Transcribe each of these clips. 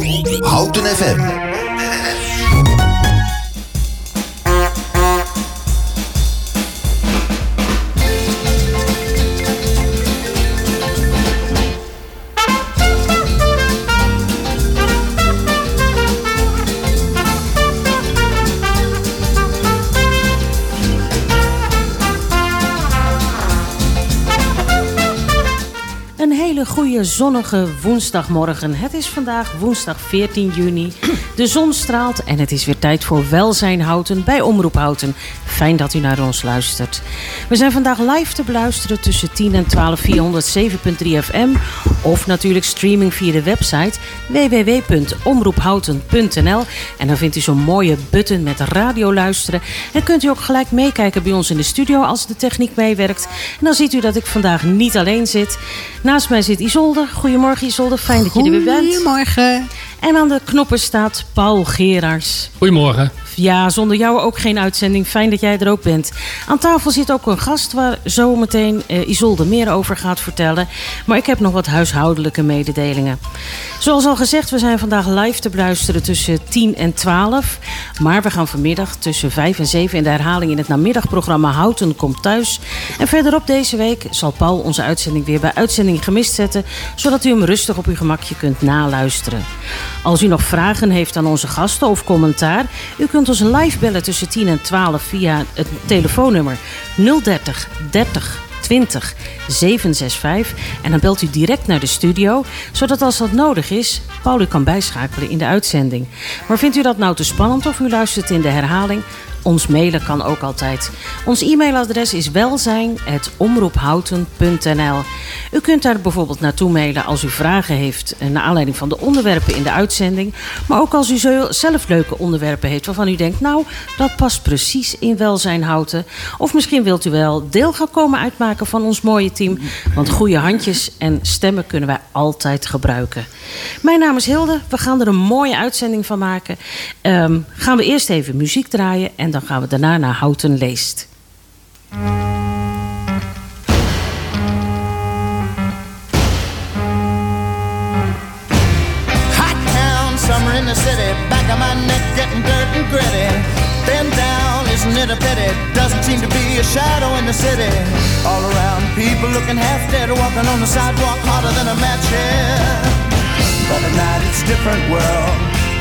Houten FM. Zonnige woensdagmorgen. Het is vandaag woensdag 14 juni. De zon straalt en het is weer tijd voor Welzijn Houten bij Omroep Houten. Fijn dat u naar ons luistert. We zijn vandaag live te beluisteren tussen 10 en 12 407.3 FM. Of natuurlijk streaming via de website www.omroephouten.nl. En dan vindt u zo'n mooie button met radio luisteren. En kunt u ook gelijk meekijken bij ons in de studio als de techniek meewerkt. En dan ziet u dat ik vandaag niet alleen zit. Naast mij zit Isolde. Goedemorgen Isolde, fijn dat je er weer bent. Goedemorgen. En aan de knoppen staat Paul Gerards. Goedemorgen. Ja, zonder jou ook geen uitzending. Fijn dat jij er ook bent. Aan tafel zit ook een gast waar zo meteen uh, Isolde meer over gaat vertellen. Maar ik heb nog wat huishoudelijke mededelingen. Zoals al gezegd, we zijn vandaag live te beluisteren tussen 10 en 12. Maar we gaan vanmiddag tussen 5 en 7 in de herhaling in het namiddagprogramma Houten komt thuis. En verderop deze week zal Paul onze uitzending weer bij uitzending gemist zetten. Zodat u hem rustig op uw gemakje kunt naluisteren. Als u nog vragen heeft aan onze gasten of commentaar, u kunt ons live bellen tussen 10 en 12 via het telefoonnummer 030 30 20 765. En dan belt u direct naar de studio, zodat als dat nodig is, Paul u kan bijschakelen in de uitzending. Maar vindt u dat nou te spannend of u luistert in de herhaling? Ons mailen kan ook altijd. Ons e-mailadres is welzijn.omroephouten.nl U kunt daar bijvoorbeeld naartoe mailen als u vragen heeft... naar aanleiding van de onderwerpen in de uitzending. Maar ook als u zelf leuke onderwerpen heeft waarvan u denkt... nou, dat past precies in Welzijn Houten. Of misschien wilt u wel deel gaan komen uitmaken van ons mooie team. Want goede handjes en stemmen kunnen wij altijd gebruiken. Mijn naam is Hilde. We gaan er een mooie uitzending van maken. Um, gaan we eerst even muziek draaien... en dan gaan we daarna naar Houten Leest. Hot town, summer in the city, back of my neck getting dirt and gritty. Been down, isn't it a pity? Doesn't seem to be a shadow in the city. All around, people looking half dead, walking on the sidewalk harder than a match head. But at night it's a different world.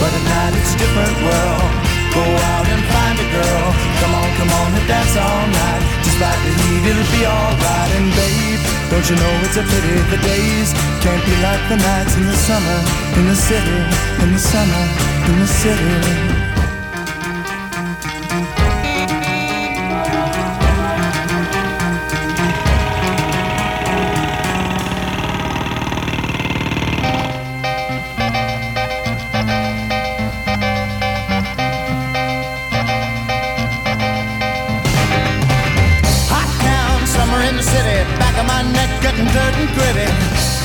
But at night it's a different world. Go out and find a girl. Come on, come on and dance all night. Despite the heat, it'll be alright. And babe, don't you know it's a pity the days can't be like the nights in the summer, in the city, in the summer, in the city.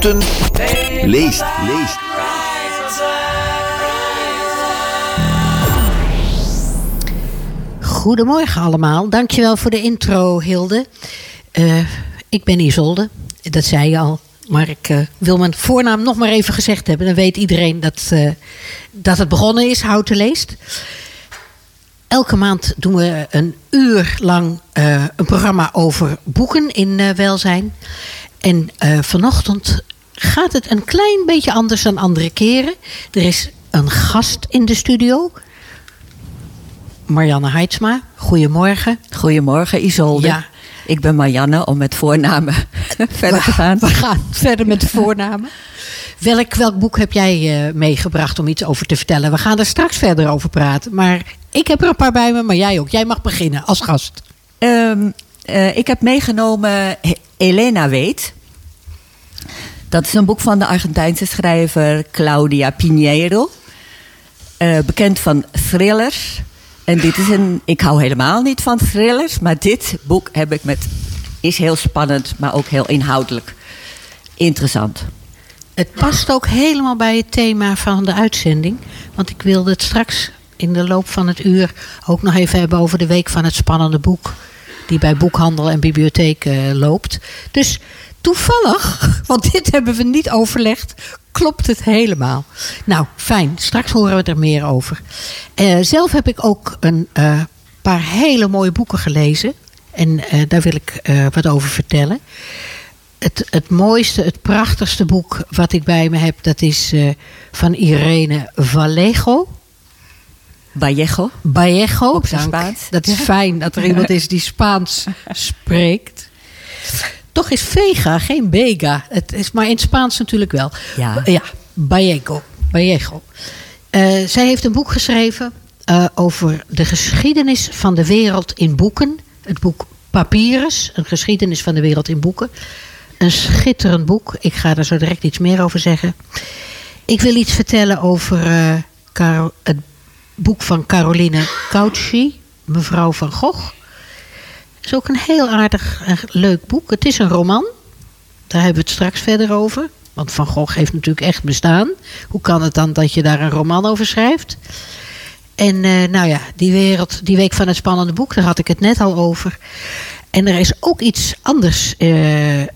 Houten leest. leest. Goedemorgen allemaal. Dankjewel voor de intro, Hilde. Eh, ik ben Isolde. Dat zei je al. Maar ik eh, wil mijn voornaam nog maar even gezegd hebben. Dan weet iedereen dat, eh, dat het begonnen is, Houten leest. Elke maand doen we een uur lang een programma over boeken in welzijn. En vanochtend gaat het een klein beetje anders dan andere keren. Er is een gast in de studio. Marianne Heidsma, goedemorgen. Goedemorgen Isolde. Ja. Ik ben Marianne, om met voornamen verder te gaan. We gaan verder met de voornamen. Welk, welk boek heb jij uh, meegebracht om iets over te vertellen? We gaan er straks verder over praten. Maar ik heb er een paar bij me, maar jij ook. Jij mag beginnen als gast. Um, uh, ik heb meegenomen Elena Weet. Dat is een boek van de Argentijnse schrijver Claudia Pinheiro. Uh, bekend van thrillers. En dit is een. Ik hou helemaal niet van thrillers, maar dit boek heb ik met. is heel spannend, maar ook heel inhoudelijk interessant. Het past ook helemaal bij het thema van de uitzending. Want ik wilde het straks in de loop van het uur ook nog even hebben over de week van het spannende boek. Die bij boekhandel en bibliotheek uh, loopt. Dus toevallig, want dit hebben we niet overlegd, klopt het helemaal. Nou, fijn. Straks horen we er meer over. Uh, zelf heb ik ook een uh, paar hele mooie boeken gelezen. En daar wil ik wat over vertellen. Het, het mooiste, het prachtigste boek wat ik bij me heb, dat is van Irene Vallejo. Vallejo. Vallejo. Op zijn Spaans. Dat is fijn dat er iemand is die Spaans spreekt. Toch is vega geen bega. Het is maar in het Spaans natuurlijk wel. Ja. Ja, Vallejo. Vallejo. Uh, zij heeft een boek geschreven uh, over de geschiedenis van de wereld in boeken. Het boek Papyrus, een geschiedenis van de wereld in boeken. Een schitterend boek. Ik ga daar zo direct iets meer over zeggen. Ik wil iets vertellen over uh, Caro het boek van Caroline Cauchy, mevrouw van Gogh. Is ook een heel aardig en leuk boek. Het is een roman. Daar hebben we het straks verder over. Want Van Gogh heeft natuurlijk echt bestaan. Hoe kan het dan dat je daar een roman over schrijft? En uh, nou ja, die wereld, die week van het spannende boek, daar had ik het net al over. En er is ook iets anders uh, uh,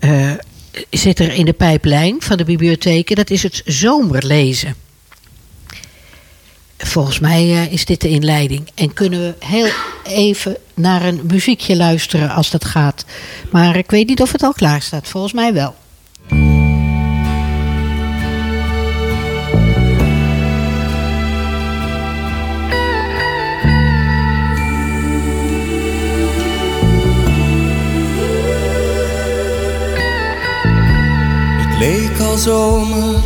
zit er in de pijplijn van de bibliotheken. Dat is het zomerlezen. Volgens mij uh, is dit de inleiding. En kunnen we heel even naar een muziekje luisteren als dat gaat. Maar ik weet niet of het al klaar staat. Volgens mij wel. Het leek al zomer,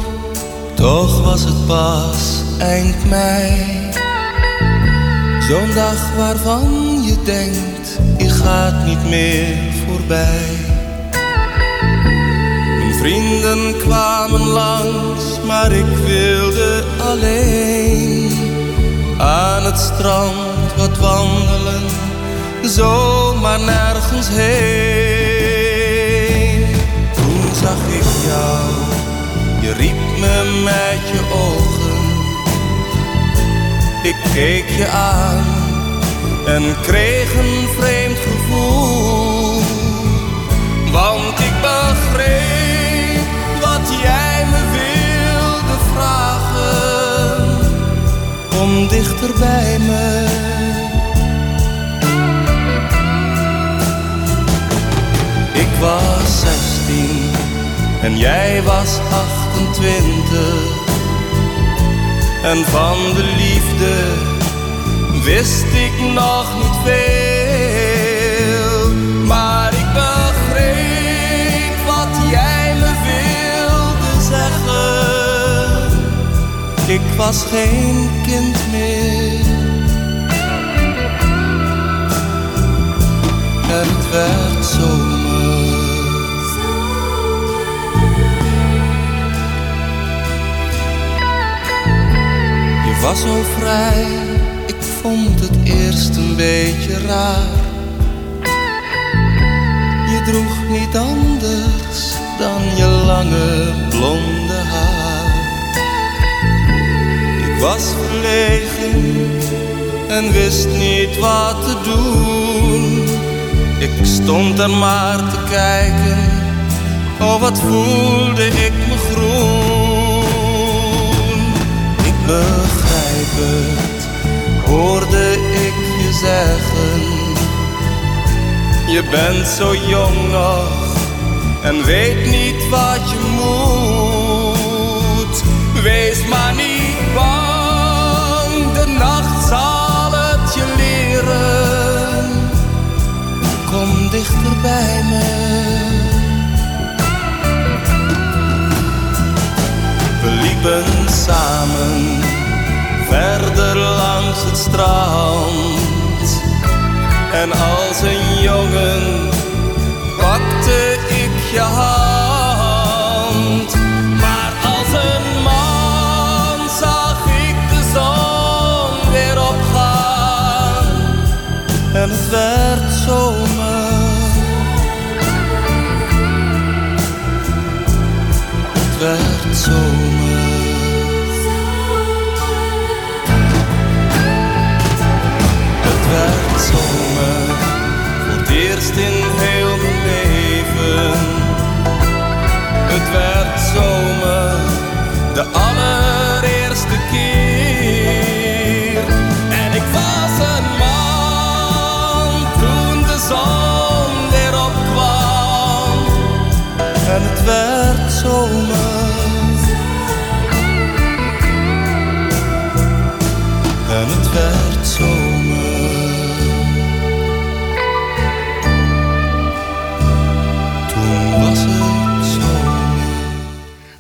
toch was het pas eind mei. Zo'n dag waarvan je denkt, je gaat niet meer voorbij. Mijn vrienden kwamen langs, maar ik wilde alleen aan het strand wat wandelen, zomaar nergens heen. Toen zag ik jou, je riep me met je ogen ik keek je aan en kreeg een vreemd gevoel. Want ik begreep wat jij me wilde vragen. Kom dichter bij me. Ik was zestien en jij was achtentwintig en van de liefde wist ik nog niet veel. Maar ik begreep wat jij me wilde zeggen. Ik was geen kind meer. En het werd zomer. Was zo vrij, ik vond het eerst een beetje raar. Je droeg niet anders dan je lange blonde haar. Ik was verlegen, en wist niet wat te doen. Ik stond er maar te kijken, oh wat voelde ik me groen. Ik begrijp hoorde ik je zeggen. Je bent zo jong nog en weet niet wat je moet. Wees maar niet bang, de nacht zal het je leren. Kom dichter bij me. We liepen samen verder langs het strand. En als een jongen pakte ik je hand. Maar als een man zag ik de zon weer opgaan. En het werd zomer. Het werd zomer. In heel mijn leven. Het werd zomer, de allereerste keer. En ik was een man toen de zon weer opkwam. En het werd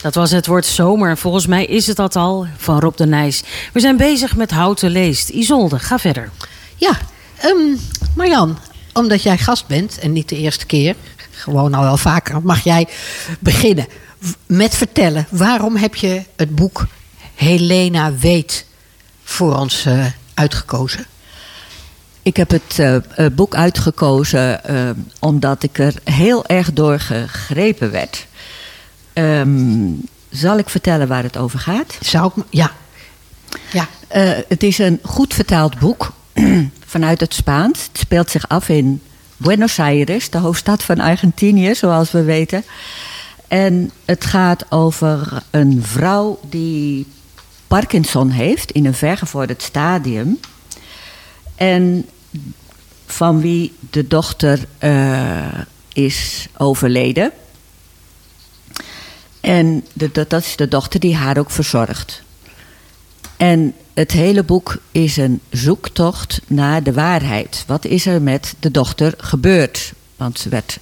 Dat was het woord zomer. Volgens mij is het dat al van Rob de Nijs. We zijn bezig met Houten Leest. Isolde, ga verder. Ja, ehm, Marjan, omdat jij gast bent en niet de eerste keer, gewoon al wel vaker, mag jij beginnen met vertellen. Waarom heb je het boek Helena Weet voor ons eh, uitgekozen? Ik heb het eh, eh, boek uitgekozen eh, omdat ik er heel erg door gegrepen werd. Ehm, zal ik vertellen waar het over gaat? Zou ik, ja. Ja, Eh, het is een goed vertaald boek vanuit het Spaans. Het speelt zich af in Buenos Aires, de hoofdstad van Argentinië, zoals we weten. En het gaat over een vrouw die Parkinson heeft in een vergevorderd stadium. En van wie de dochter eh, is overleden. En de, dat, dat is de dochter die haar ook verzorgt. En het hele boek is een zoektocht naar de waarheid. Wat is er met de dochter gebeurd? Want ze, werd,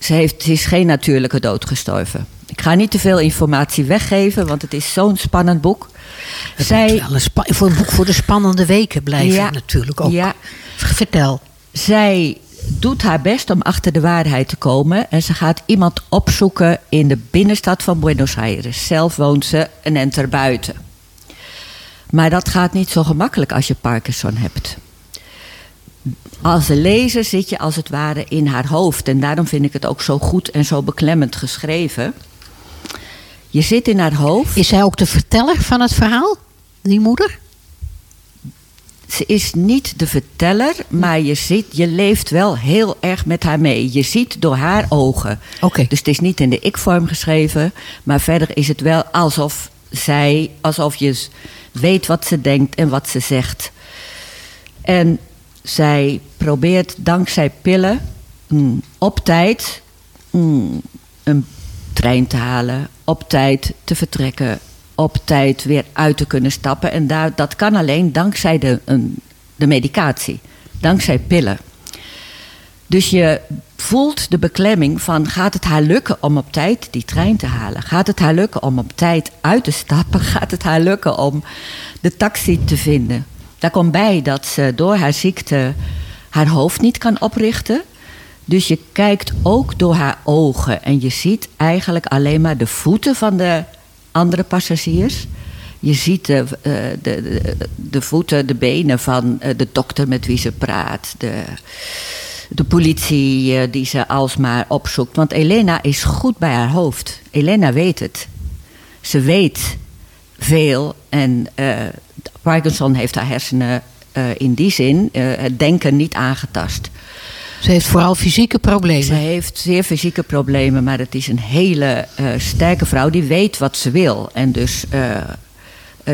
ze, heeft, ze is geen natuurlijke dood gestorven. Ik ga niet te veel informatie weggeven, want het is zo'n spannend boek. het Zij, wel een voor een boek voor de spannende weken blijven Ja, natuurlijk ook. ja. Vertel. zij doet haar best om achter de waarheid te komen. En ze gaat iemand opzoeken in de binnenstad van Buenos Aires. Zelf woont ze een enter buiten. Maar dat gaat niet zo gemakkelijk als je Parkinson hebt. Als lezer zit je als het ware in haar hoofd. En daarom vind ik het ook zo goed en zo beklemmend geschreven. Je zit in haar hoofd. Is zij ook de verteller van het verhaal? Die moeder? Ze is niet de verteller, maar je, ziet, je leeft wel heel erg met haar mee. Je ziet door haar ogen. Oké. Dus het is niet in de ik-vorm geschreven, maar verder is het wel alsof zij, alsof je weet wat ze denkt en wat ze zegt. En zij probeert dankzij pillen mm, op tijd mm, een trein te halen, op tijd te vertrekken, op tijd weer uit te kunnen stappen. En daar, dat kan alleen dankzij de, de medicatie, dankzij pillen. Dus je voelt de beklemming van gaat het haar lukken om op tijd die trein te halen? Gaat het haar lukken om op tijd uit te stappen? Gaat het haar lukken om de taxi te vinden? Daar komt bij dat ze door haar ziekte haar hoofd niet kan oprichten. Dus je kijkt ook door haar ogen en je ziet eigenlijk alleen maar de voeten van de andere passagiers. Je ziet de, eh, de, de, de voeten, de benen van eh, de dokter met wie ze praat. De, de politie eh, die ze alsmaar opzoekt. Want Elena is goed bij haar hoofd. Elena weet het. Ze weet veel en eh, Parkinson heeft haar hersenen eh, in die zin eh, het denken niet aangetast. Ze heeft vooral fysieke problemen. Ze heeft zeer fysieke problemen, maar het is een hele eh, sterke vrouw die weet wat ze wil. En dus eh, eh,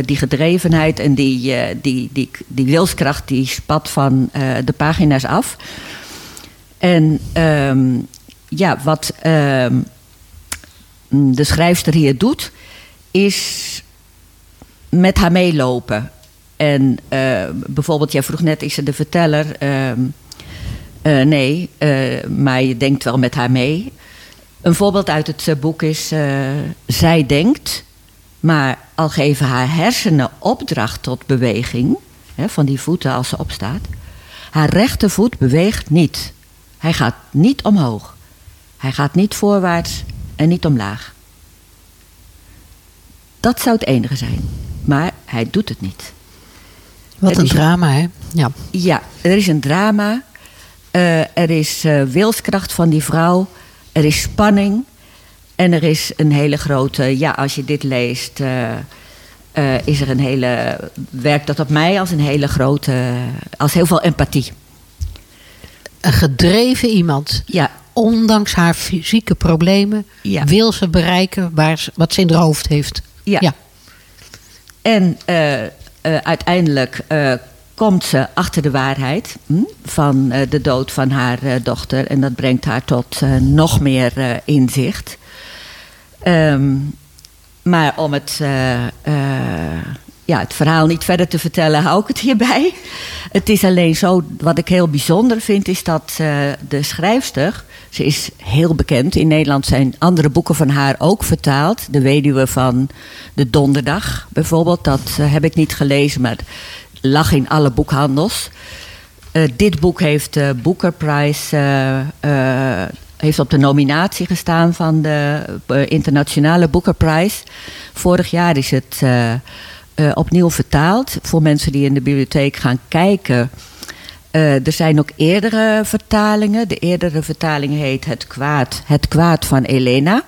die gedrevenheid en die, die, die, die wilskracht die spat van de pagina's af. En ehm, ja, wat ehm, de schrijfster hier doet, is met haar meelopen. En bijvoorbeeld, jij vroeg net, is ze de verteller? Ehm, eh, nee, eh, maar je denkt wel met haar mee. Een voorbeeld uit het eh, boek is: zij denkt, maar al geven haar hersenen opdracht tot beweging, hè, van die voeten als ze opstaat, haar rechtervoet beweegt niet. Hij gaat niet omhoog. Hij gaat niet voorwaarts en niet omlaag. Dat zou het enige zijn. Maar hij doet het niet. Wat een drama, hè? Ja. Ja, er is een drama. Eh, er is eh, wilskracht van die vrouw. Er is spanning. En er is een hele grote. Ja, als je dit leest. eh, is er een hele. Werkt dat op mij als een hele grote. Als heel veel empathie. Een gedreven iemand. Ja, Ondanks haar fysieke problemen Ja. wil ze bereiken waar ze, wat ze in haar hoofd heeft. Ja. ja. En uiteindelijk komt ze achter de waarheid hm, van eh, de dood van haar eh, dochter. En dat brengt haar tot eh, nog meer inzicht. Ehm, maar om het, ja, het verhaal niet verder te vertellen, hou ik het hierbij. Het is alleen zo, wat ik heel bijzonder vind, is dat de schrijfster, ze is heel bekend. In Nederland zijn andere boeken van haar ook vertaald. De weduwe van de donderdag bijvoorbeeld, dat heb ik niet gelezen, maar lag in alle boekhandels. Eh, dit boek heeft de Booker Prize, eh, eh, heeft op de nominatie gestaan van de internationale Booker Prize. Vorig jaar is het opnieuw vertaald voor mensen die in de bibliotheek gaan kijken. Er zijn ook eerdere vertalingen. De eerdere vertaling heet Het Kwaad, het kwaad van Elena.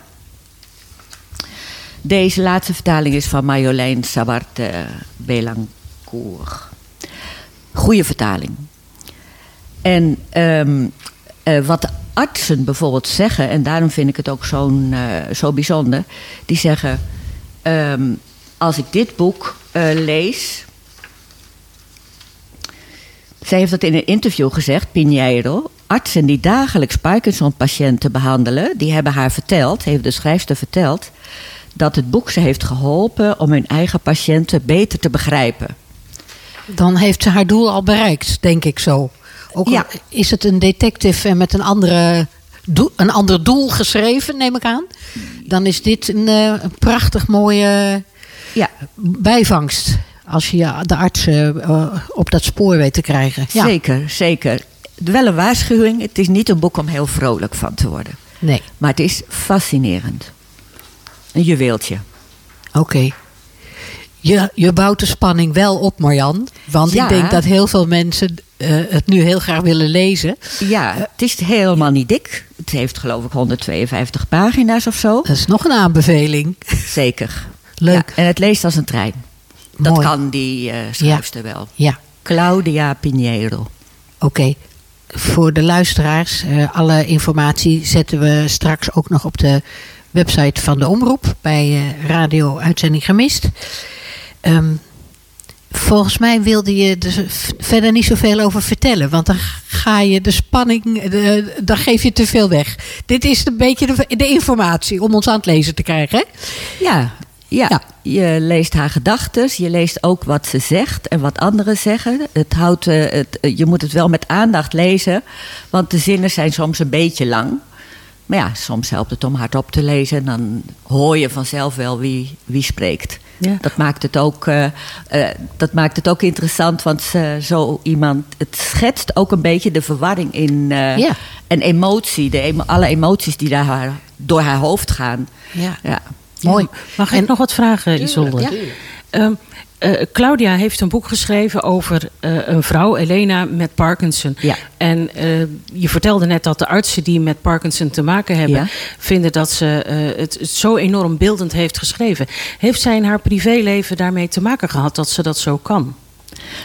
Deze laatste vertaling is van Marjolein Sabarte Goede vertaling. En ehm, eh, wat artsen bijvoorbeeld zeggen, en daarom vind ik het ook zo'n, eh, zo bijzonder, die zeggen: ehm, Als ik dit boek eh, lees. Zij heeft dat in een interview gezegd, Pinheiro. Artsen die dagelijks Parkinson-patiënten behandelen, die hebben haar verteld, heeft de schrijfster verteld, dat het boek ze heeft geholpen om hun eigen patiënten beter te begrijpen. Dan heeft ze haar doel al bereikt, denk ik zo. Ook al is het een detective en met een, andere doel, een ander doel geschreven, neem ik aan. Dan is dit een, eh, een prachtig mooie Ja, bijvangst. Als je de artsen eh, op dat spoor weet te krijgen. Ja. zeker, zeker. Wel een waarschuwing, het is niet een boek om heel vrolijk van te worden. Nee, Maar het is fascinerend. Een juweeltje. oké. Je, je bouwt de spanning wel op, Marjan. Want Ja. ik denk dat heel veel mensen eh, het nu heel graag willen lezen. Ja, het is helemaal niet dik. Het heeft geloof ik 152 pagina's of zo. Dat is nog een aanbeveling. Zeker. Leuk. Ja, en het leest als een trein. Dat kan die eh schrijfster wel. Ja, Claudia Pinheiro. oké. Voor de luisteraars, eh, alle informatie zetten we straks ook nog op de website van de omroep bij eh, Radio Uitzending Gemist. Ehm, volgens mij wilde je er verder niet zoveel over vertellen, want dan ga je de spanning, de, dan geef je te veel weg. Dit is een beetje de, de informatie om ons aan het lezen te krijgen. Hè? Ja, ja. Ja. je leest haar gedachten. Je leest ook wat ze zegt en wat anderen zeggen. Het houdt, eh, het, eh, je moet het wel met aandacht lezen, want de zinnen zijn soms een beetje lang. Maar ja, soms helpt het om hardop te lezen. En dan hoor je vanzelf wel wie, wie spreekt. Ja. Dat, maakt het ook, eh, eh, dat maakt het ook interessant, want ze- zo iemand, het schetst ook een beetje de verwarring in eh, Ja. en emotie, de emo- alle emoties die daar haar, door haar hoofd gaan. Ja. Ja. Mooi. Mag ik En- nog wat vragen, Isolde? ja. Ehm, eh, Claudia heeft een boek geschreven over eh, een vrouw, Elena, met Parkinson. Ja. En eh, je vertelde net dat de artsen die met Parkinson te maken hebben, Ja. vinden dat ze het zo enorm beeldend heeft geschreven. Heeft zij in haar privéleven daarmee te maken gehad dat ze dat zo kan?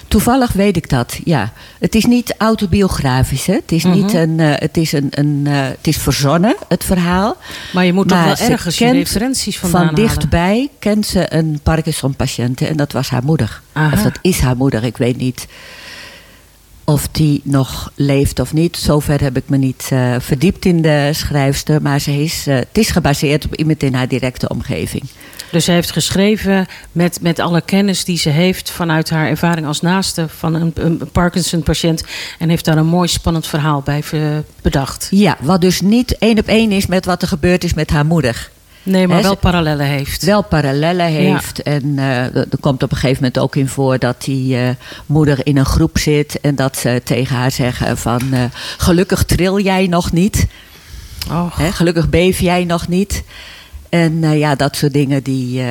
Toevallig weet ik dat, ja. Het is niet autobiografisch, hè. Het is, niet een, eh, het is, een, een, eh, het is verzonnen, het verhaal. Maar je moet toch wel ergens je referenties vandaan Van dichtbij kent ze een Parkinson-patiënt en dat was haar moeder. Aha. Of dat is haar moeder, ik weet niet of die nog leeft of niet. Zover heb ik me niet eh, verdiept in de schrijfster. Maar ze is, het is gebaseerd op iemand in haar directe omgeving. Dus ze heeft geschreven met, met alle kennis die ze heeft vanuit haar ervaring als naaste van een, een Parkinson-patiënt. En heeft daar een mooi spannend verhaal bij bedacht. Ja, wat dus niet één op één is met wat er gebeurd is met haar moeder. Nee, maar wel parallellen heeft. wel parallellen heeft. En eh, er komt op een gegeven moment ook in voor dat die eh, moeder in een groep zit en dat ze tegen haar zeggen van eh, gelukkig tril jij nog niet. Oh, gelukkig beef jij nog niet. En eh, ja, dat soort dingen die, eh,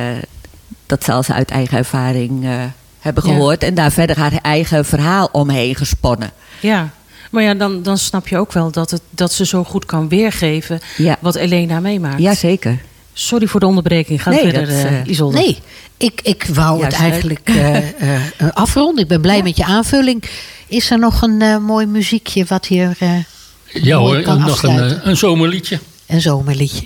dat zal ze uit eigen ervaring eh, hebben Ja. gehoord. En daar verder haar eigen verhaal omheen gesponnen. ja. Maar ja, dan, dan snap je ook wel dat, het, dat ze zo goed kan weergeven Ja. wat Elena meemaakt. Jazeker. Sorry voor de onderbreking. Ga Nee, verder, dat, Isolde. Nee, ik, ik wou Juist het eigenlijk eh, eh, eh, afronden. Ik ben blij met je aanvulling. Is er nog een eh, mooi muziekje wat hier eh, Ja hoor, nog een, afsluiten? een zomerliedje. een zomerliedje?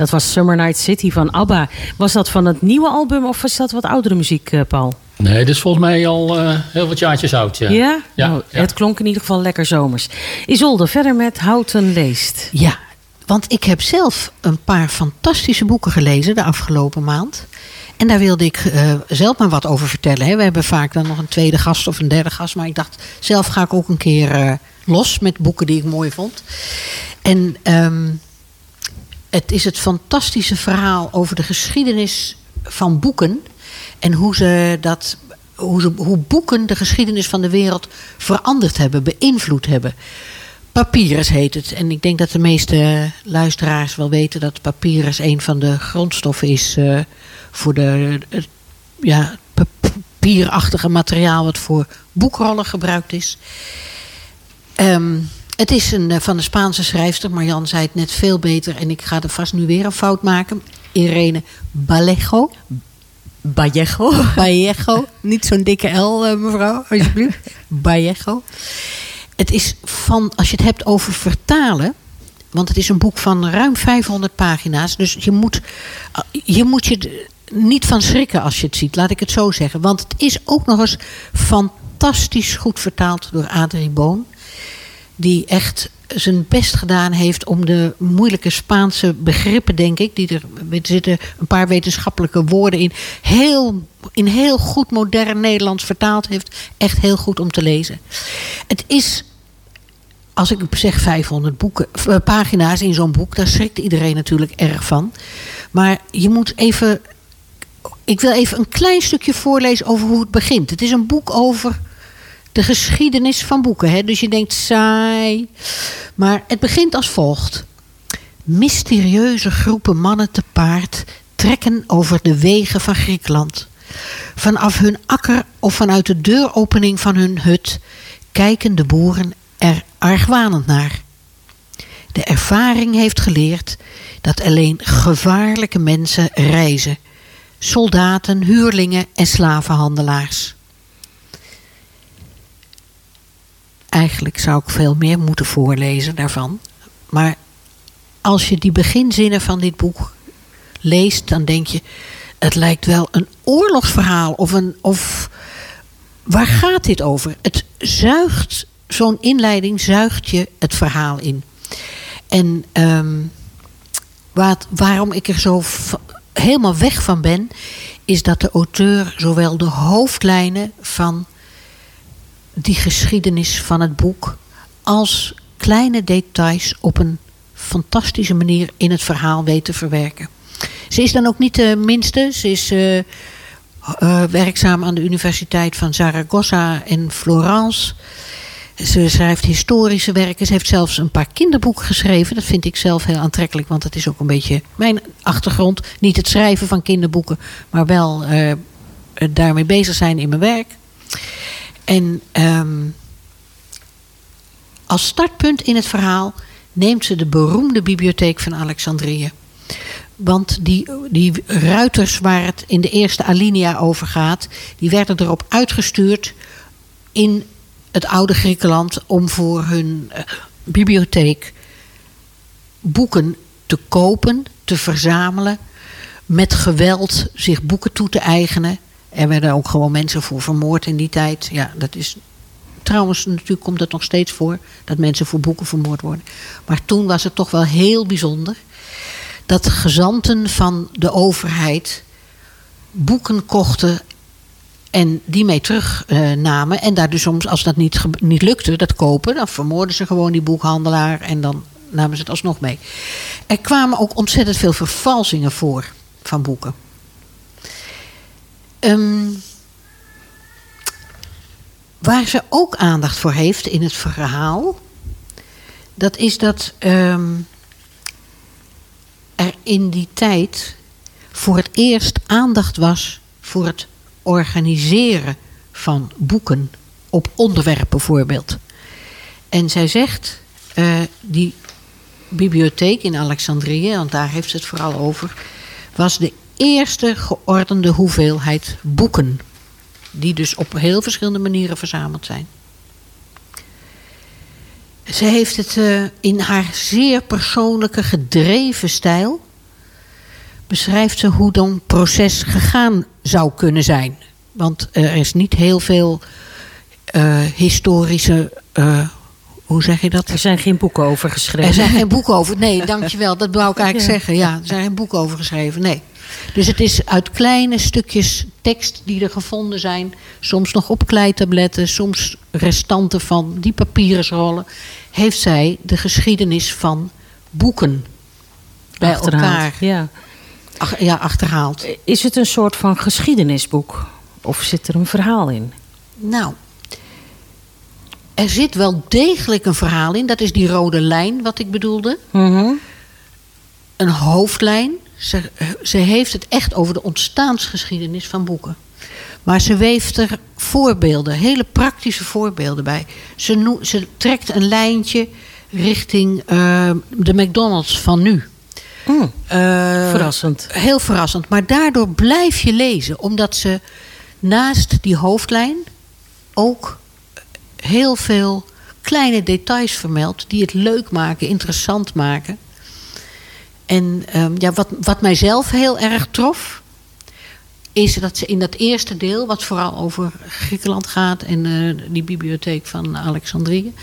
Dat was Summer Night City van ABBA. Was dat van het nieuwe album of was dat wat oudere muziek, eh, Paul? Nee, dit is volgens mij al eh, heel wat jaartjes oud. Ja, Ja? Ja, Nou, ja. Het klonk in ieder geval lekker zomers. Isolde, verder met Houten Leest. Ja, want ik heb zelf een paar fantastische boeken gelezen de afgelopen maand. En daar wilde ik eh, zelf maar wat over vertellen. Hè. We hebben vaak dan nog een tweede gast of een derde gast. Maar ik dacht, zelf ga ik ook een keer eh, los met boeken die ik mooi vond. En ehm, het is het fantastische verhaal over de geschiedenis van boeken. En hoe, ze dat, hoe, ze, hoe boeken de geschiedenis van de wereld veranderd hebben, beïnvloed hebben. Papyrus heet het. En ik denk dat de meeste luisteraars wel weten dat papyrus een van de grondstoffen is eh, voor de het, ja, papierachtige materiaal wat voor boekrollen gebruikt is. Ehm, het is een, eh, van de Spaanse schrijfster, Marjan zei het net veel beter en ik ga er vast nu weer een fout maken. Irene Vallejo. Vallejo. Vallejo. Niet zo'n dikke L, eh, mevrouw, alsjeblieft. Vallejo. Het is van, als je het hebt over vertalen. Want het is een boek van ruim 500 pagina's. Dus je moet je, moet je er niet van schrikken als je het ziet, laat ik het zo zeggen. Want het is ook nog eens fantastisch goed vertaald door Adrie Boon. Die echt zijn best gedaan heeft om de moeilijke Spaanse begrippen, denk ik. Die er, er zitten een paar wetenschappelijke woorden in. Heel, in heel goed modern Nederlands vertaald heeft. Echt heel goed om te lezen. Het is als ik zeg 500 boeken, eh, pagina's in zo'n boek, daar schrikt iedereen natuurlijk erg van. Maar je moet even. Ik wil even een klein stukje voorlezen over hoe het begint. Het is een boek over de geschiedenis van boeken. Hè? Dus je denkt saai. Maar het begint als volgt. Mysterieuze groepen mannen te paard trekken over de wegen van Griekenland. Vanaf hun akker of vanuit de deuropening van hun hut kijken de boeren er argwanend naar. De ervaring heeft geleerd dat alleen gevaarlijke mensen reizen: soldaten, huurlingen en slavenhandelaars. Eigenlijk zou ik veel meer moeten voorlezen daarvan. Maar als je die beginzinnen van dit boek leest, dan denk je: het lijkt wel een oorlogsverhaal of een. Of, waar gaat dit over? Het zuigt, zo'n inleiding zuigt je het verhaal in. En ehm, waarom ik er zo helemaal weg van ben, is dat de auteur zowel de hoofdlijnen van die geschiedenis van het boek als kleine details op een fantastische manier in het verhaal weet te verwerken. Ze is dan ook niet de minste. Ze is eh, eh, werkzaam aan de Universiteit van Zaragoza en Florence. Ze schrijft historische werken. Ze heeft zelfs een paar kinderboeken geschreven. Dat vind ik zelf heel aantrekkelijk, want dat is ook een beetje mijn achtergrond. Niet het schrijven van kinderboeken, maar wel eh, daarmee bezig zijn in mijn werk. En ehm, als startpunt in het verhaal neemt ze de beroemde bibliotheek van Alexandrië. Want die, die ruiters waar het in de eerste alinea over gaat, die werden erop uitgestuurd in het oude Griekenland om voor hun eh, bibliotheek boeken te kopen, te verzamelen, met geweld zich boeken toe te eigenen. Er werden ook gewoon mensen voor vermoord in die tijd. Ja, dat is Trouwens, natuurlijk komt het nog steeds voor dat mensen voor boeken vermoord worden. Maar toen was het toch wel heel bijzonder dat gezanten van de overheid boeken kochten en die mee terugnamen. en daar dus soms, als dat niet, niet lukte, dat kopen, dan vermoorden ze gewoon die boekhandelaar en dan namen ze het alsnog mee. Er kwamen ook ontzettend veel vervalsingen voor van boeken. Ehm, waar ze ook aandacht voor heeft in het verhaal, dat is dat ehm, er in die tijd voor het eerst aandacht was voor het organiseren van boeken op onderwerp bijvoorbeeld. En zij zegt, eh, die bibliotheek in Alexandrië, want daar heeft ze het vooral over, was de eerste geordende hoeveelheid boeken. Die dus op heel verschillende manieren verzameld zijn. Ze heeft het eh, in haar zeer persoonlijke, gedreven stijl beschrijft ze hoe dan proces gegaan zou kunnen zijn. Want er is niet heel veel eh, historische. eh, hoe zeg je dat? Er zijn geen boeken over geschreven. Er zijn geen boeken over. Nee, dankjewel. Dat wou ik eigenlijk Ja. zeggen. Ja, er zijn geen boeken over geschreven. Nee. Dus het is uit kleine stukjes tekst die er gevonden zijn. Soms nog op kleitabletten, soms restanten van die papierensrollen. Heeft zij de geschiedenis van boeken bij Achterhaald. elkaar Ja. ach- ja, achterhaald. Is het een soort van geschiedenisboek? Of zit er een verhaal in? Nou, er zit wel degelijk een verhaal in. Dat is die rode lijn wat ik bedoelde. Mhm. een hoofdlijn. Ze, ze heeft het echt over de ontstaansgeschiedenis van boeken. Maar ze weeft er voorbeelden, hele praktische voorbeelden bij. Ze, ze trekt een lijntje richting eh, de McDonald's van nu. Mm, verrassend. Heel verrassend. Maar daardoor blijf je lezen. Omdat ze naast die hoofdlijn ook heel veel kleine details vermeldt. Die het leuk maken, interessant maken. En ehm, ja, wat, wat mijzelf heel erg trof. Is dat ze in dat eerste deel, wat vooral over Griekenland gaat en eh, die bibliotheek van Alexandrië,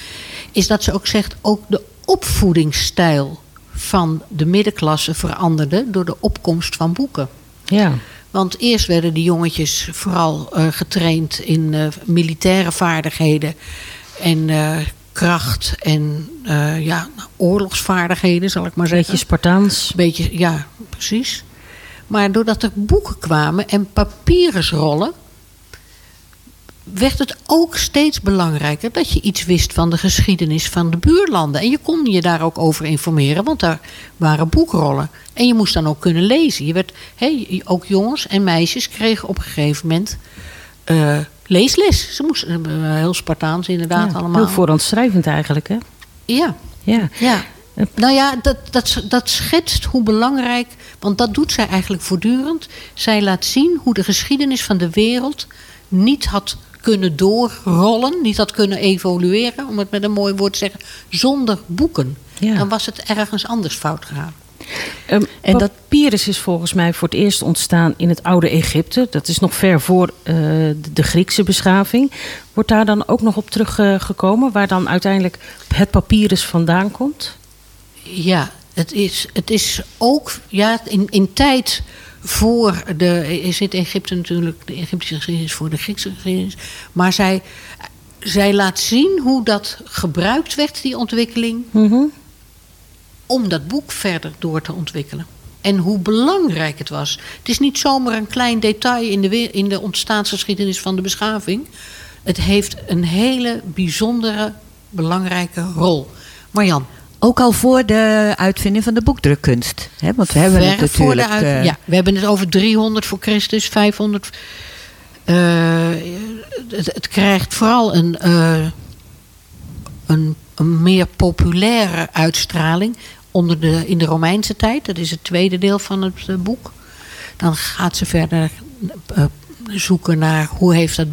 is dat ze ook zegt, ook de opvoedingsstijl van de middenklasse veranderde door de opkomst van boeken. Ja. Want eerst werden die jongetjes vooral eh, getraind in eh, militaire vaardigheden en kracht en eh, ja, oorlogsvaardigheden, zal ik maar zeggen. Beetje Spartaans. Beetje, ja, precies. Maar doordat er boeken kwamen en papierensrollen, werd het ook steeds belangrijker dat je iets wist van de geschiedenis van de buurlanden. En je kon je daar ook over informeren, want daar waren boekrollen. En je moest dan ook kunnen lezen. Je werd, hè, ook jongens en meisjes kregen op een gegeven moment eh, leesles. Ze moesten eh, heel Spartaans inderdaad Ja, allemaal. Heel vooraanschrijvend eigenlijk, hè? Ja, Ja. ja. Nou ja, dat, dat, dat schetst hoe belangrijk, want dat doet zij eigenlijk voortdurend. Zij laat zien hoe de geschiedenis van de wereld niet had kunnen doorrollen, niet had kunnen evolueren, om het met een mooi woord te zeggen, zonder boeken. Ja. Dan was het ergens anders fout gegaan. Ehm, En dat- papyrus is volgens mij voor het eerst ontstaan in het oude Egypte. Dat is nog ver voor eh, de, Griekse beschaving. Wordt daar dan ook nog op teruggekomen, waar dan uiteindelijk het papyrus vandaan komt? Ja, het is, het is ook ja, in, in tijd voor de. Zit in Egypte natuurlijk de Egyptische geschiedenis voor de Griekse geschiedenis. Maar zij, zij laat zien hoe dat gebruikt werd, die ontwikkeling, Mhm. Om dat boek verder door te ontwikkelen. En hoe belangrijk het was. Het is niet zomaar een klein detail in de, in de ontstaansgeschiedenis van de beschaving. Het heeft een hele bijzondere, belangrijke rol. Marjan, Ook al voor de uitvinding van de boekdrukkunst. Hè? Want we hebben het Ver voor de natuurlijk... uit- eh, ja, we hebben het over 300 voor Christus, 500. eh, het, het krijgt vooral een, eh, een, een meer populaire uitstraling onder de, in de Romeinse tijd. Dat is het tweede deel van het eh, boek. Dan gaat ze verder eh, zoeken naar hoe heeft dat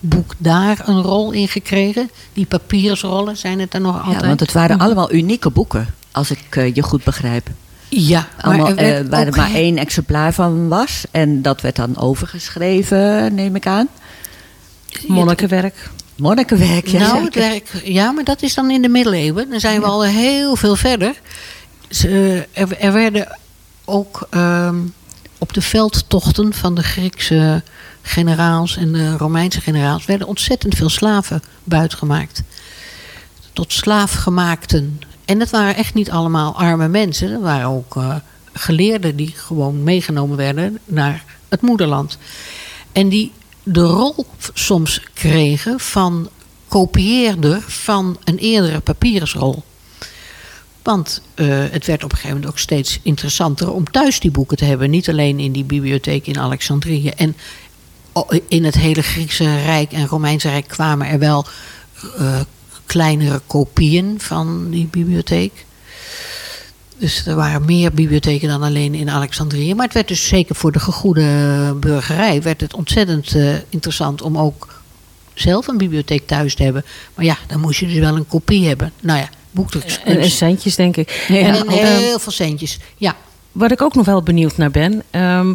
boek daar een rol in gekregen. Die papiersrollen zijn het er nog ja, altijd. want het waren allemaal unieke boeken. Als ik eh, je goed begrijp. ja, Allemaal, er werd eh, waar er maar één exemplaar van was. En dat werd dan overgeschreven, neem ik aan. Monnikenwerk. Monnikenwerk, ja. nou, zeker. het werk, ja, maar dat is dan in de middeleeuwen. Dan zijn we al heel veel verder. Ze, er, er werden ook ehm, op de veldtochten van de Griekse generaals en de Romeinse generaals... werden ontzettend veel slaven buitgemaakt. Tot slaafgemaakten. En dat waren echt niet allemaal arme mensen. Dat waren ook eh, geleerden die gewoon meegenomen werden naar het moederland. En die de rol soms kregen van kopieerder van een eerdere papierensrol. Want eh, het werd op een gegeven moment ook steeds interessanter om thuis die boeken te hebben. Niet alleen in die bibliotheek in Alexandrië. En in het hele Griekse Rijk en Romeinse Rijk kwamen er wel eh, kleinere kopieën van die bibliotheek. Dus er waren meer bibliotheken dan alleen in Alexandrië. Maar het werd dus zeker voor de gegoede burgerij... werd het ontzettend eh, interessant om ook zelf een bibliotheek thuis te hebben. Maar ja, dan moest je dus wel een kopie hebben. Nou ja, En, en centjes, denk ik. En, En, ehm, heel veel centjes. Ja, Waar ik ook nog wel benieuwd naar ben. ehm,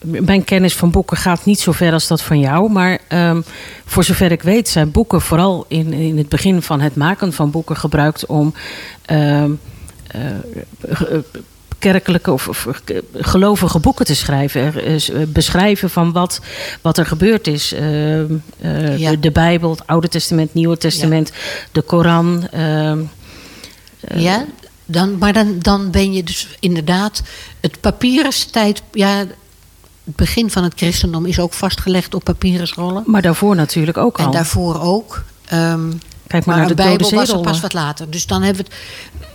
mijn kennis van boeken gaat niet zo ver als dat van jou. Maar ehm, voor zover ik weet zijn boeken vooral in, in het begin van het maken van boeken gebruikt om eh, kerkelijke of, of gelovige boeken te schrijven. Eh, beschrijven van wat, wat er gebeurd is. Ja. de, de Bijbel, het Oude Testament, Nieuwe Testament, de Koran. Ja, dan, maar dan, dan ben je dus inderdaad het papierenstijd. Ja, het begin van het christendom is ook vastgelegd op papierensrollen. maar daarvoor natuurlijk ook al. En daarvoor ook. Ehm, Kijk maar, maar naar de Bijbel was er pas wat later. Dus dan hebben we het.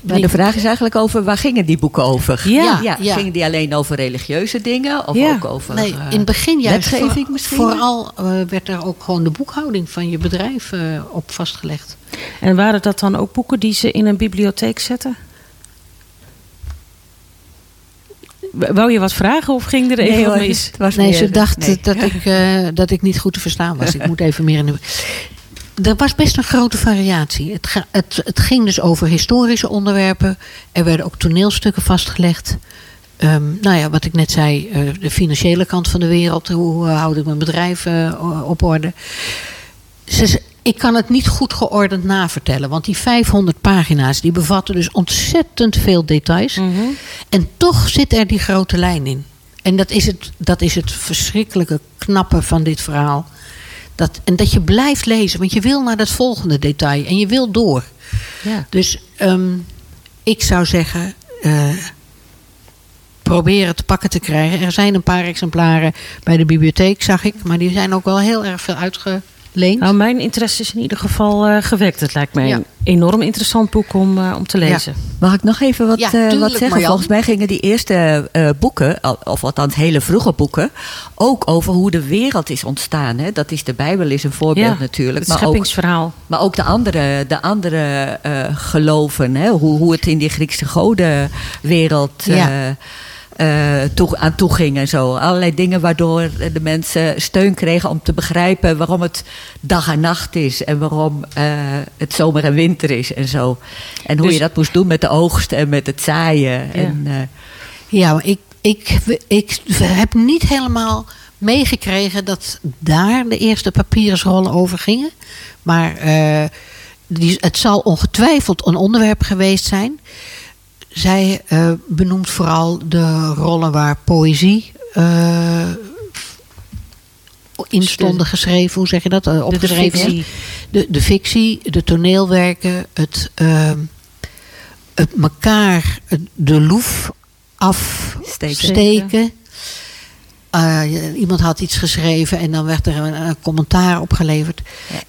Maar de vraag is eigenlijk over waar gingen die boeken over? Ja. Ja. Gingen die alleen over religieuze dingen? Of Ja. ook over Nee, eh, in het begin juist. wetgeving voor- misschien? Vooral eh, werd er ook gewoon de boekhouding van je bedrijf eh, op vastgelegd. En waren dat dan ook boeken die ze in een bibliotheek zetten? Wou je wat vragen of ging er even Nee wat hoor, mis? het was Nee, meer- ze dacht nee. dat, ik, eh, dat ik niet goed te verstaan was. Ik moet even meer in de. Er was best een grote variatie. Het, ga- het, het ging dus over historische onderwerpen. Er werden ook toneelstukken vastgelegd. Ehm, nou ja, wat ik net zei, eh, de financiële kant van de wereld. Hoe houd ik mijn bedrijf eh, op orde? Ze, ze- ik kan het niet goed geordend navertellen. Want die 500 pagina's die bevatten dus ontzettend veel details. Mhm. En toch zit er die grote lijn in. En dat is het, dat is het verschrikkelijke knappe van dit verhaal. Dat, en dat je blijft lezen, want je wil naar dat volgende detail en je wil door. Ja. Dus ehm, ik zou zeggen, eh, probeer het te pakken te krijgen. Er zijn een paar exemplaren bij de bibliotheek, zag ik. Maar die zijn ook wel heel erg veel Nou, mijn interesse is in ieder geval eh, gewekt. Het lijkt mij Ja. een enorm interessant boek om, eh, om te lezen. Mag ik nog even wat, Ja, eh, tuurlijk, wat zeggen? Marjan. Volgens mij gingen die eerste eh, boeken, of althans hele vroege boeken, ook over hoe de wereld is ontstaan. Hè? Dat is de Bijbel is een voorbeeld Ja, natuurlijk. Het Maar ook, scheppingsverhaal. maar ook de andere, de andere eh, geloven, hè? Hoe, hoe het in die Griekse godenwereld eh, Ja. Eh, toe, aan toe ging en zo. Allerlei dingen waardoor de mensen steun kregen om te begrijpen waarom het dag en nacht is en waarom eh, het zomer en winter is en zo. En hoe Dus- je dat moest doen met de oogst en met het zaaien. En, eh, Ja, maar ik, ik, ik heb niet helemaal meegekregen dat daar de eerste papierensrollen over gingen. Maar eh, die, het zal ongetwijfeld een onderwerp geweest zijn. Zij eh, benoemt vooral de rollen waar poëzie eh, in stonden geschreven. Hoe zeg je dat? Eh, opgeschreven. fictie. is. De, de fictie, de toneelwerken, het, ehm, het elkaar de loef Steken. afsteken. Eh, iemand had iets geschreven en dan werd er een, een commentaar opgeleverd.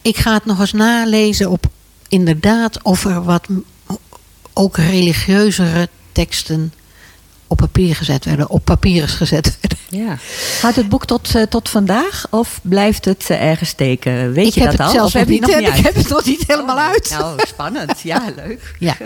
Ik ga het nog eens nalezen op inderdaad of er wat ook religieuzere teksten op papier gezet werden, op papier gezet werden. Ja. Gaat het boek tot, eh, tot vandaag of blijft het eh, ergens steken? Weet ik je heb dat het al? of heb je niet, nog niet ik uit? heb het nog niet helemaal Oh, uit. Nou, spannend. Ja, leuk. Ja,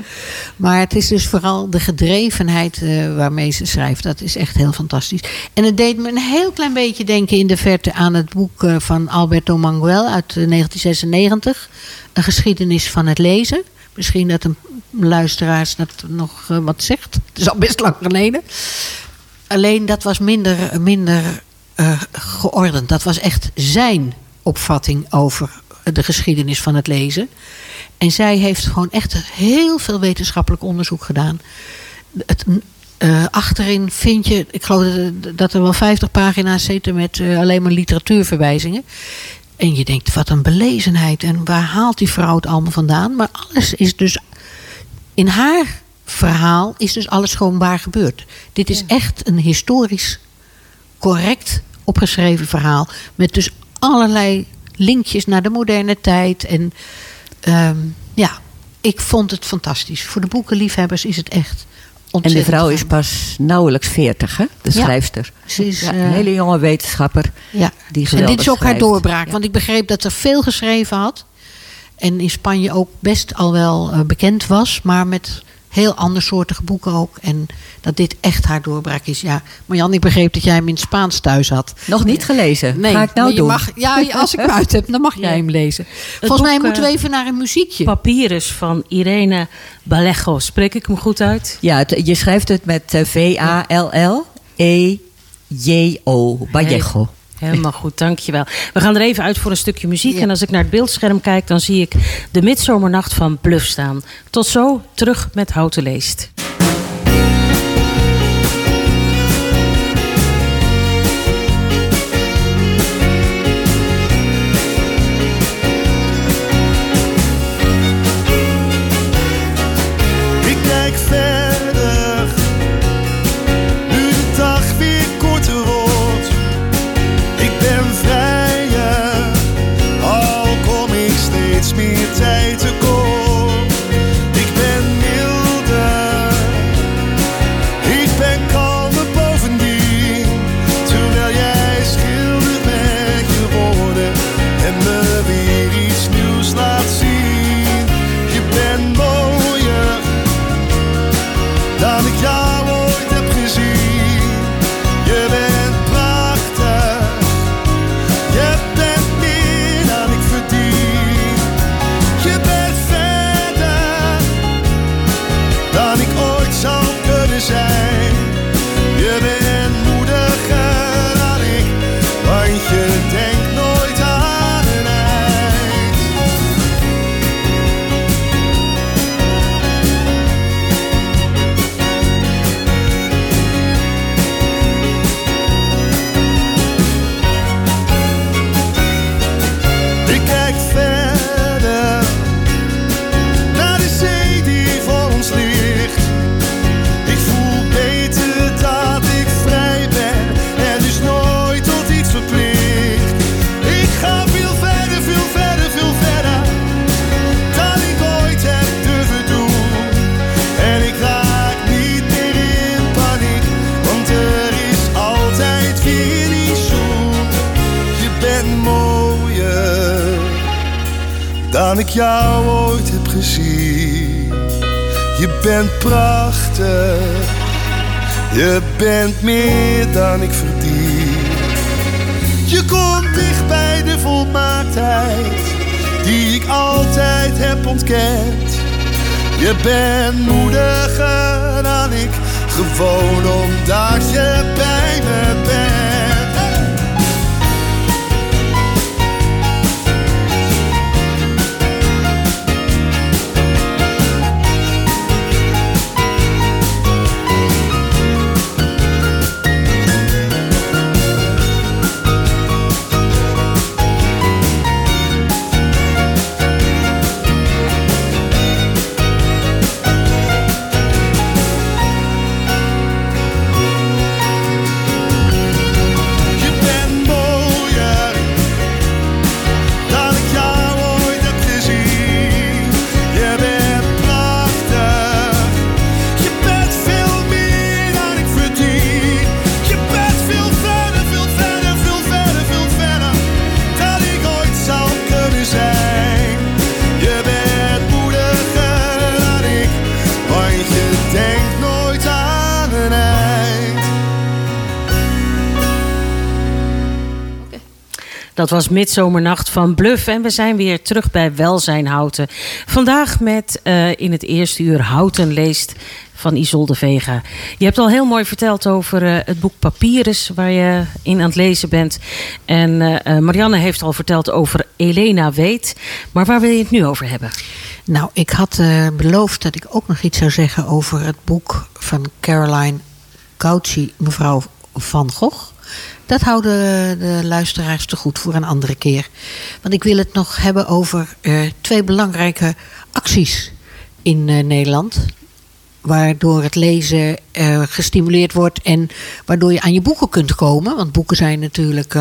maar het is dus vooral de gedrevenheid eh, waarmee ze schrijft. Dat is echt heel fantastisch. En het deed me een heel klein beetje denken in de verte aan het boek van Alberto Manguel uit eh, 1996. Een geschiedenis van het lezen. Misschien dat een luisteraars dat nog eh, wat zegt. Het is al best lang geleden. Alleen dat was minder, minder eh, geordend. Dat was echt zijn opvatting over de geschiedenis van het lezen. En zij heeft gewoon echt heel veel wetenschappelijk onderzoek gedaan. Het, eh, achterin vind je, ik geloof dat- er wel 50 pagina's zitten met alleen maar literatuurverwijzingen. En je denkt, wat een belezenheid. En waar haalt die vrouw het allemaal vandaan? Maar alles is dus in haar verhaal is dus alles gewoon waar gebeurd. Dit is echt een historisch correct opgeschreven verhaal. Met dus allerlei linkjes naar de moderne tijd. En ehm, ja, ik vond het fantastisch. Voor de boekenliefhebbers is het echt En de vrouw is pas nauwelijks veertig, hè? De Ja. schrijfster. Ze is, Ja, eh, een hele jonge wetenschapper. Ja. Die En dit is ook haar doorbraak. Ja. Want ik begreep dat ze veel geschreven had. En in Spanje ook best al wel eh, bekend was. Maar met Heel andersoortige boeken ook. En dat dit echt haar doorbraak is. Ja, Marjan, ik begreep dat jij hem in het Spaans thuis had. Nog niet gelezen. Nee, Ga ik nou doen. Mag, ja, als ik hem uit heb, dan mag jij hem lezen. Volgens mij boek, moeten we eh, even naar een muziekje. Papyrus van Irene Balejo. Spreek ik hem goed uit? Ja, het- je schrijft het met eh, V-A-L-L-E-J-O. Vallejo. Helemaal goed, dankjewel. We gaan er even uit voor een stukje muziek. Ja. En als ik naar het beeldscherm kijk, dan zie ik de midzomernacht van Bluff staan. Tot zo, terug met Houten Leest. Ik jou ooit heb gezien. Je bent prachtig, je bent meer dan ik verdien. Je komt dicht bij de volmaaktheid die ik altijd heb ontkend. Je bent moediger dan ik, gewoon omdat je bij me bent. Dat was Midzomernacht van Bluff. En we zijn weer terug bij Welzijn Houten. Vandaag met eh, in het eerste uur Houten leest van Isolde Vega. Je hebt al heel mooi verteld over eh, het boek Papyrus... waar je in aan het lezen bent. En eh, Marianne heeft al verteld over Elena Weet. Maar waar wil je het nu over hebben? Nou, ik had beloofd dat ik ook nog iets zou zeggen over het boek van Caroline Gauci, mevrouw Van Gogh. Dat houden de luisteraars te goed voor een andere keer. Want ik wil het nog hebben over eh, twee belangrijke acties in eh, Nederland. Waardoor het lezen eh, gestimuleerd wordt en waardoor je aan je boeken kunt komen. Want boeken zijn natuurlijk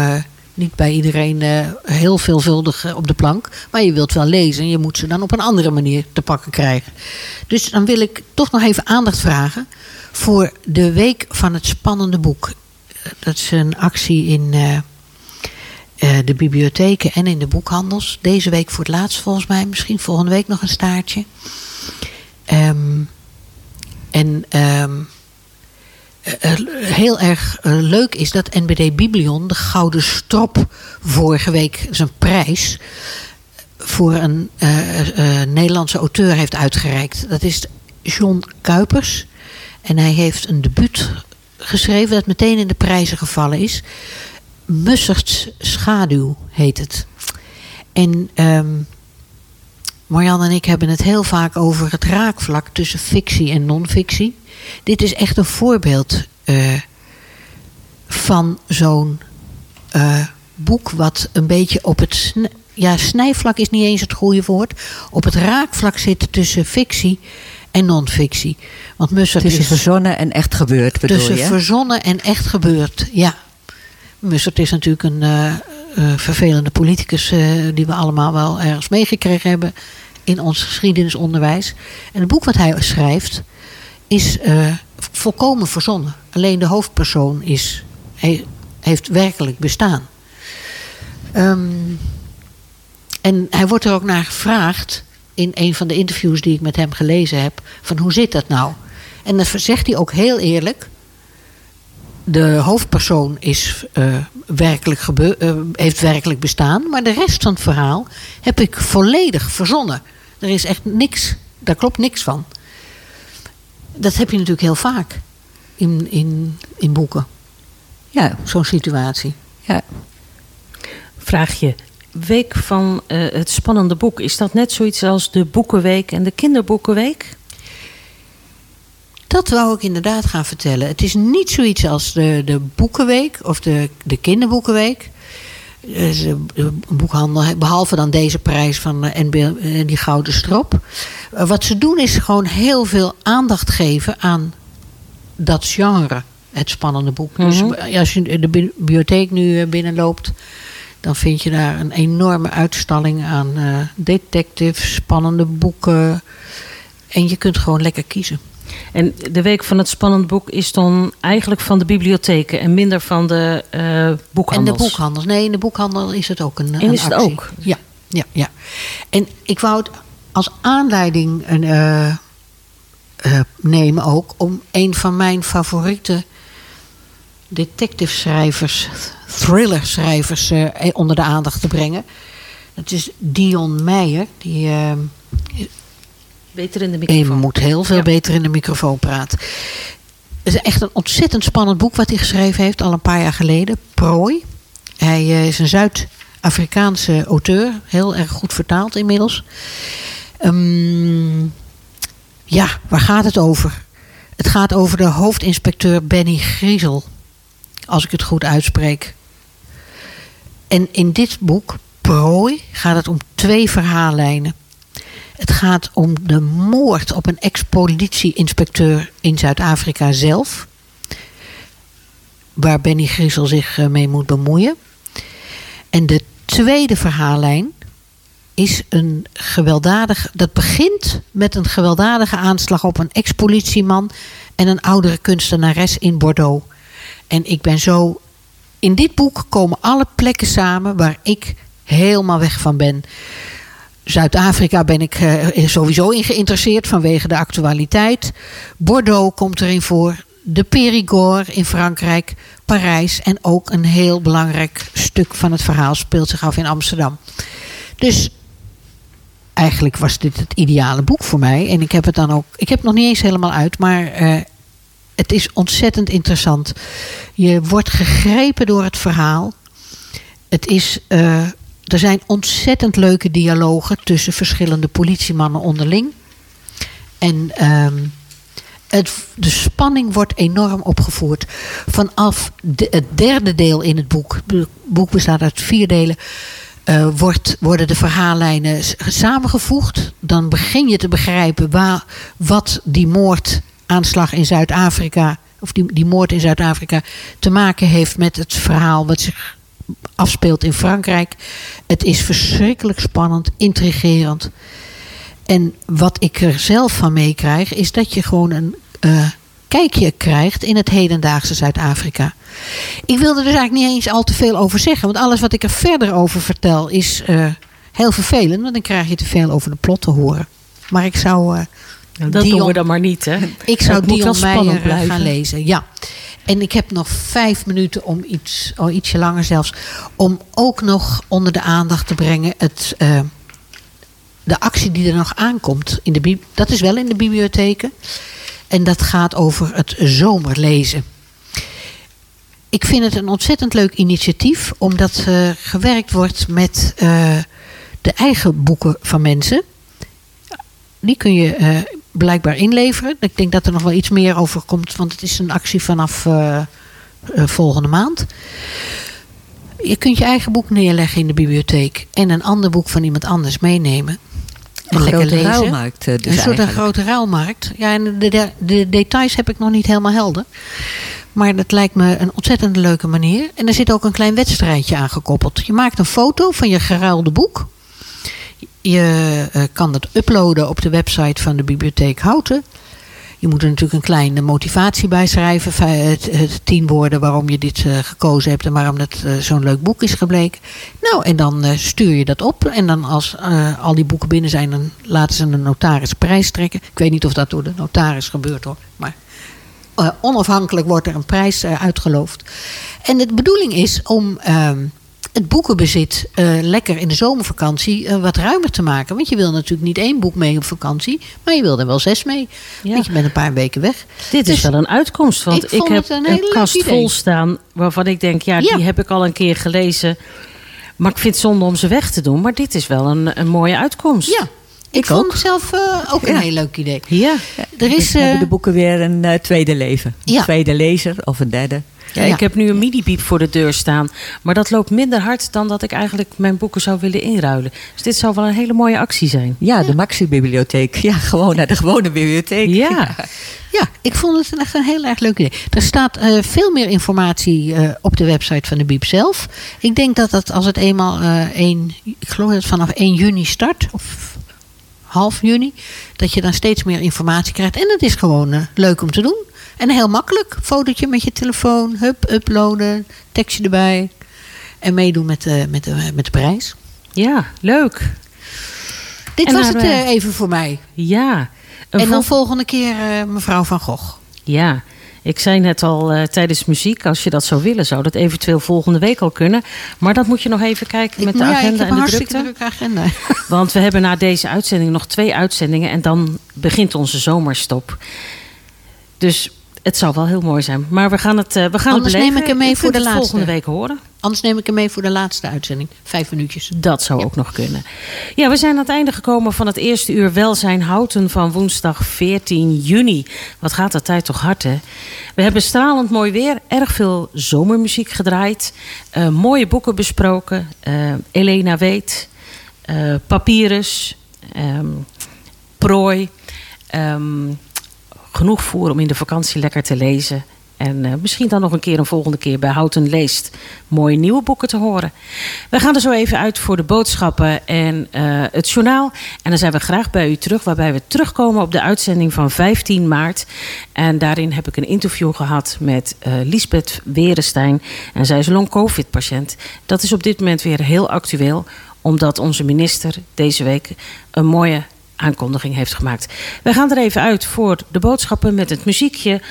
niet bij iedereen heel veelvuldig op de plank. Maar je wilt wel lezen en je moet ze dan op een andere manier te pakken krijgen. Dus dan wil ik toch nog even aandacht vragen voor de Week van het Spannende Boek. Dat is een actie in eh, eh, de bibliotheken en in de boekhandels. Deze week voor het laatst volgens mij. Misschien volgende week nog een staartje. Ehm, En ehm, eh, heel erg leuk is dat NBD Biblion de Gouden Strop vorige week zijn prijs voor een Nederlandse auteur heeft uitgereikt. Dat is John Kuipers. En hij heeft een debuut geschreven dat meteen in de prijzen gevallen is. Musserts Schaduw heet het. En ehm Marianne en ik hebben het heel vaak over het raakvlak tussen fictie en non-fictie. Dit is echt een voorbeeld eh, van zo'n eh, boek wat een beetje op het ja, snijvlak is niet eens het goede woord. Op het raakvlak zit tussen fictie en non-fictie. Want Mussert Tussen is verzonnen en echt gebeurd, bedoel tussen je? verzonnen en echt gebeurd. Ja. Mussert is natuurlijk een eh, eh, vervelende politicus eh, die we allemaal wel ergens meegekregen hebben in ons geschiedenisonderwijs. En het boek wat hij schrijft is volkomen verzonnen. Alleen de hoofdpersoon is, he- heeft werkelijk bestaan. Ehm, en hij wordt er ook naar gevraagd in een van de interviews die ik met hem gelezen heb: van hoe zit dat nou? En dan zegt hij ook heel eerlijk: de hoofdpersoon is, eh, werkelijk eh, heeft werkelijk bestaan, maar de rest van het verhaal heb ik volledig verzonnen. Er is echt niks, daar klopt niks van. Dat heb je natuurlijk heel vaak in, in, in boeken, Ja, zo'n situatie. ja. Vraag je. Week van eh, het spannende boek. Is dat net zoiets als de Boekenweek en de Kinderboekenweek? Dat wou ik inderdaad gaan vertellen. Het is niet zoiets als de, de Boekenweek of de, de Kinderboekenweek. Eh, Een boekhandel, behalve dan deze prijs van eh, NB, die Gouden Strop. Wat ze doen is gewoon heel veel aandacht geven aan dat genre. Het spannende boek. Dus Mhm. als je de bi- bibliotheek nu binnenloopt, dan vind je daar een enorme uitstalling aan eh detectives, spannende boeken. En je kunt gewoon lekker kiezen. En de Week van het spannende boek is dan eigenlijk van de bibliotheken en minder van de En boekhandels. de boekhandels. Nee, in de boekhandel is het ook een, En een is het actie. ook? Ja, ja, ja. En ik wou het als aanleiding een, eh, nemen ook... om een van mijn favoriete detective schrijvers... thriller-schrijvers eh, onder de aandacht te brengen. Dat is Dion Meijer. Die eh, Beter in de je microfoon. moet heel veel Ja. beter in de microfoon praten. Het is echt een ontzettend spannend boek wat hij geschreven heeft, al een paar jaar geleden. Prooi. Hij eh, is een Zuid-Afrikaanse auteur, heel erg goed vertaald inmiddels. Ehm, ja, waar gaat het over? Het gaat over de hoofdinspecteur Benny Griezel, als ik het goed uitspreek. En in dit boek, Prooi, gaat het om twee verhaallijnen. Het gaat om de moord op een ex-politie-inspecteur in Zuid-Afrika zelf. Waar Benny Griezel zich eh, mee moet bemoeien. En de tweede verhaallijn is een gewelddadig. Dat begint met een gewelddadige aanslag op een ex-politieman en een oudere kunstenares in Bordeaux. En ik ben zo. In dit boek komen alle plekken samen waar ik helemaal weg van ben. Zuid-Afrika ben ik eh, sowieso in geïnteresseerd vanwege de actualiteit. Bordeaux komt erin voor. De Périgord in Frankrijk. Parijs. En ook een heel belangrijk stuk van het verhaal speelt zich af in Amsterdam. Dus eigenlijk was dit het ideale boek voor mij. En ik heb het dan ook. Ik heb het nog niet eens helemaal uit, maar eh, het is ontzettend interessant. Je wordt gegrepen door het verhaal. Het is. eh, er zijn ontzettend leuke dialogen tussen verschillende politiemannen onderling. En ehm, het, de spanning wordt enorm opgevoerd. Vanaf het derde deel in het boek, het boek bestaat uit vier delen, eh, wordt, worden de verhaallijnen samengevoegd. Dan begin je te begrijpen waar, wat die moordaanslag in Zuid-Afrika, of die, die moord in Zuid-Afrika, te maken heeft met het verhaal wat zich afspeelt in Frankrijk. Het is verschrikkelijk spannend, intrigerend. En wat ik er zelf van meekrijg, is dat je gewoon een eh, kijkje krijgt in het hedendaagse Zuid-Afrika. Ik wilde er dus eigenlijk niet eens al te veel over zeggen, want alles wat ik er verder over vertel is eh, heel vervelend, want dan krijg je te veel over de plot te horen. Maar ik zou, eh, Dat doen we dan maar niet, hè? Ik zou Het Dion Meijer eh, blijven. gaan lezen, ja. En ik heb nog vijf minuten om iets, oh, ietsje langer zelfs, om ook nog onder de aandacht te brengen het, eh, de actie die er nog aankomt. In de, bib- dat is wel in de bibliotheken. En dat gaat over het zomerlezen. Ik vind het een ontzettend leuk initiatief, omdat eh, gewerkt wordt met eh, de eigen boeken van mensen. Die kun je blijkbaar inleveren. Ik denk dat er nog wel iets meer over komt, want het is een actie vanaf eh, eh, volgende maand. Je kunt je eigen boek neerleggen in de bibliotheek en een ander boek van iemand anders meenemen. Een grote ruilmarkt, eh, dus een soort een eigenlijk. grote ruilmarkt. Ja, en de, de, de details heb ik nog niet helemaal helder. Maar dat lijkt me een ontzettend leuke manier. En er zit ook een klein wedstrijdje aan gekoppeld. Je maakt een foto van je geruilde boek. Je eh, kan het uploaden op de website van de bibliotheek Houten. Je moet er natuurlijk een kleine motivatie bij schrijven. Het, het tien woorden waarom je dit eh, gekozen hebt en waarom het eh, zo'n leuk boek is gebleken. Nou, en dan stuur je dat op. En dan als al die boeken binnen zijn, dan laten ze een notaris prijs trekken. Ik weet niet of dat door de notaris gebeurt hoor. Maar onafhankelijk wordt er een prijs uitgeloofd. En de bedoeling is om ehm, het boekenbezit eh, lekker in de zomervakantie eh, wat ruimer te maken. Want je wil natuurlijk niet één boek mee op vakantie, maar je wil er wel zes mee. Ja. Want je bent een paar weken weg. Dit is Dus wel een uitkomst. Want ik heb het een een, kast idee. vol staan waarvan ik denk, ja, Ja. die heb ik al een keer gelezen. Maar ik vind het zonde om ze weg te doen. Maar dit is wel een, een mooie uitkomst. Ja, ik, Ik vond ook. het zelf eh, ook een Ja. heel leuk idee. Ja. Er is, Dus hebben eh, de boeken weer een eh, tweede leven. Een Ja. tweede lezer of een derde. Ja, Ja. Ik heb nu een midi-biep voor de deur staan. Maar dat loopt minder hard dan dat ik eigenlijk mijn boeken zou willen inruilen. Dus dit zou wel een hele mooie actie zijn. Ja, de Maxi-bibliotheek. Ja, gewoon naar de gewone bibliotheek. Ja. Ja, ik vond het echt een heel erg leuk idee. Er staat eh, veel meer informatie eh, op de website van de Biep zelf. Ik denk dat dat als het eenmaal 1, ik geloof dat het vanaf 1 juni start, of half juni, dat je dan steeds meer informatie krijgt. En het is gewoon leuk om te doen. En heel makkelijk. Fotootje met je telefoon, hup, uploaden, tekstje erbij. En meedoen met, de met, de met de prijs. Ja, leuk. Dit En was het eh, eh, even voor mij. Ja. En dan vol- volgende keer eh, mevrouw Van Gogh. Ja, ik zei net al eh, tijdens muziek, als je dat zou willen, zou dat eventueel volgende week al kunnen. Maar dat moet je nog even kijken met Ik- de ja, ik agenda heb en een de drukte. drukke agenda. Want we hebben na deze uitzending nog twee uitzendingen en dan begint onze zomerstop. Dus het zou wel heel mooi zijn. Maar we gaan het, eh, we gaan Anders het neem ik hem mee voor de laatste. volgende week horen. Anders neem ik hem mee voor de laatste uitzending. Vijf minuutjes. Dat zou ook nog kunnen. Ja, we zijn aan het einde gekomen van het eerste uur Welzijn Houten van woensdag 14 juni. Wat gaat de tijd toch hard, hè? We hebben stralend mooi weer, erg veel zomermuziek gedraaid, eh, mooie boeken besproken. eh, Elena Weet, Papyrus, ehm, Prooi. ehm, genoeg voer om in de vakantie lekker te lezen. En eh, misschien dan nog een keer een volgende keer bij Houten Leest mooie nieuwe boeken te horen. We gaan er zo even uit voor de boodschappen en eh, het journaal. En dan zijn we graag bij u terug, waarbij we terugkomen op de uitzending van 15 maart. En daarin heb ik een interview gehad met eh Lisbeth Werenstein. En zij is long-covid-patiënt. Dat is op dit moment weer heel actueel, omdat onze minister deze week een mooie aankondiging heeft gemaakt. We gaan er even uit voor de boodschappen met het muziekje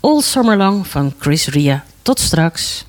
All Summer Long van Chris Ria. Tot straks.